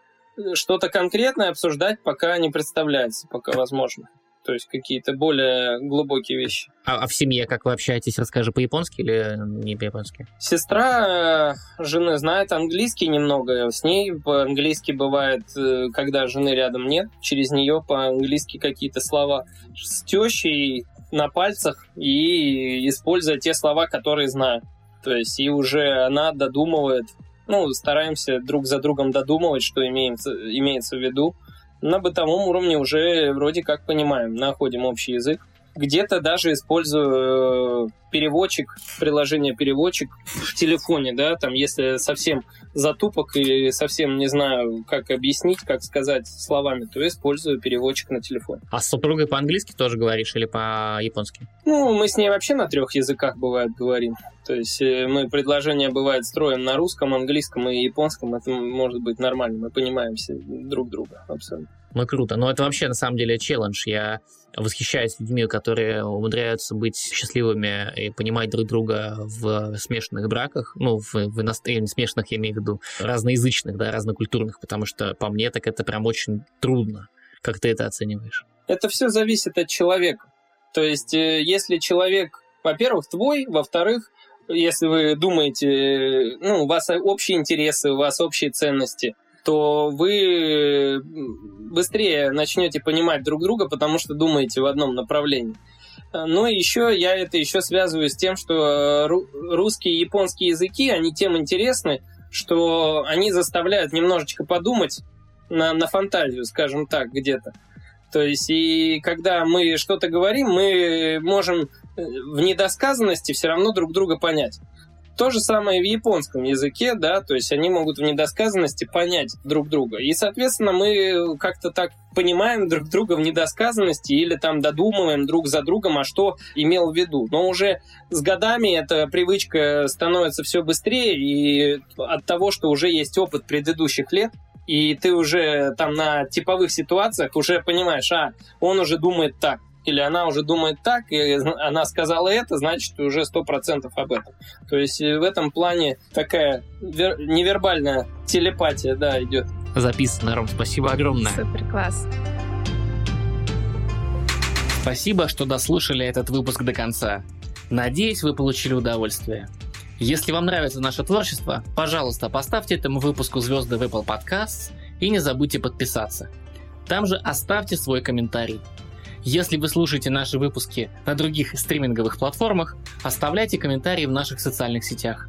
Что-то конкретное обсуждать пока не представляется, пока возможно. То есть какие-то более глубокие вещи. А, а в семье как вы общаетесь? Расскажи по-японски или не по-японски? Сестра жены знает английский немного. С ней по-английски бывает, э, когда жены рядом нет, через нее по-английски какие-то слова. С тещей на пальцах и используя те слова, которые знаю. То есть и уже она додумывает, ну, стараемся друг за другом додумывать, что имеется, имеется в виду. На бытовом уровне уже вроде как понимаем, находим общий язык. Где-то даже использую э, переводчик, приложение переводчик в телефоне, да, там, если совсем затупок и совсем не знаю, как объяснить, как сказать словами, то использую переводчик на телефоне. А с супругой по-английски тоже говоришь или по-японски? Ну, мы с ней вообще на трех языках, бывает, говорим. То есть э, мы предложения, бывает, строим на русском, английском и японском. Это может быть нормально, мы понимаемся друг друга абсолютно. Ну, круто. Но это вообще, на самом деле, челлендж. Я восхищаюсь людьми, которые умудряются быть счастливыми и понимать друг друга в смешанных браках, ну, в, в иностранных, смешанных, я имею в виду, разноязычных, да, разнокультурных, потому что по мне так это прям очень трудно. Как ты это оцениваешь? Это все зависит от человека. То есть, э, если человек, во-первых, твой, во-вторых, если вы думаете, ну, у вас общие интересы, у вас общие ценности – то вы быстрее начнете понимать друг друга, потому что думаете в одном направлении. Но еще я это еще связываю с тем, что русские и японские языки, они тем интересны, что они заставляют немножечко подумать на, на фантазию, скажем так, где-то. То есть, и когда мы что-то говорим, мы можем в недосказанности все равно друг друга понять. То же самое и в японском языке, да, то есть они могут в недосказанности понять друг друга. И, соответственно, мы как-то так понимаем друг друга в недосказанности или там додумываем друг за другом, а что имел в виду. Но уже с годами эта привычка становится все быстрее, и от того, что уже есть опыт предыдущих лет, и ты уже там на типовых ситуациях уже понимаешь, а, он уже думает так, или она уже думает так, и она сказала это, значит, уже сто процентов об этом. То есть э, в этом плане такая вер- невербальная телепатия, да, идет. Записано, Ром, спасибо огромное. Супер, класс. Спасибо, что дослушали этот выпуск до конца. Надеюсь, вы получили удовольствие. Если вам нравится наше творчество, пожалуйста, поставьте этому выпуску звезды в Apple Podcasts и не забудьте подписаться. Там же оставьте свой комментарий. Если вы слушаете наши выпуски на других стриминговых платформах, оставляйте комментарии в наших социальных сетях.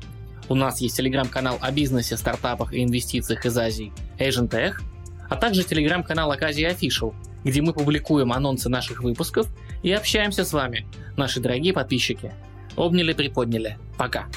У нас есть телеграм-канал о бизнесе, стартапах и инвестициях из Азии Asian Tech, а также телеграм-канал Аказия Official, где мы публикуем анонсы наших выпусков и общаемся с вами, наши дорогие подписчики. Обняли, приподняли. Пока.